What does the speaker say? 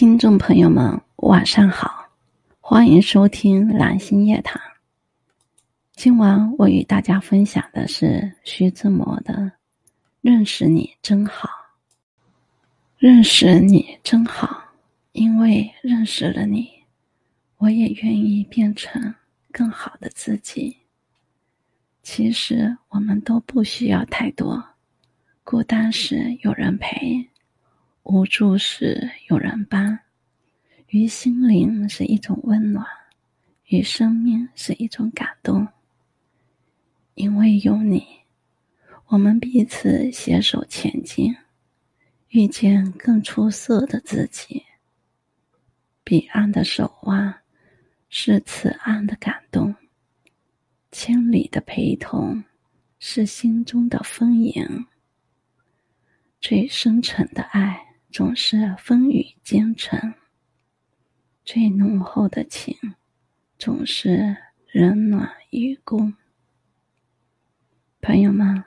听众朋友们，晚上好，欢迎收听蓝星夜谈。今晚我与大家分享的是徐志摩的《认识你真好》。认识你真好，因为认识了你，我也愿意变成更好的自己。其实我们都不需要太多，孤单时有人陪。无助时有人帮，于心灵是一种温暖，于生命是一种感动。因为有你，我们彼此携手前进，遇见更出色的自己。彼岸的守望是此岸的感动，千里的陪同是心中的丰盈。最深沉的爱。总是风雨兼程，最浓厚的情，总是人暖与共。朋友们，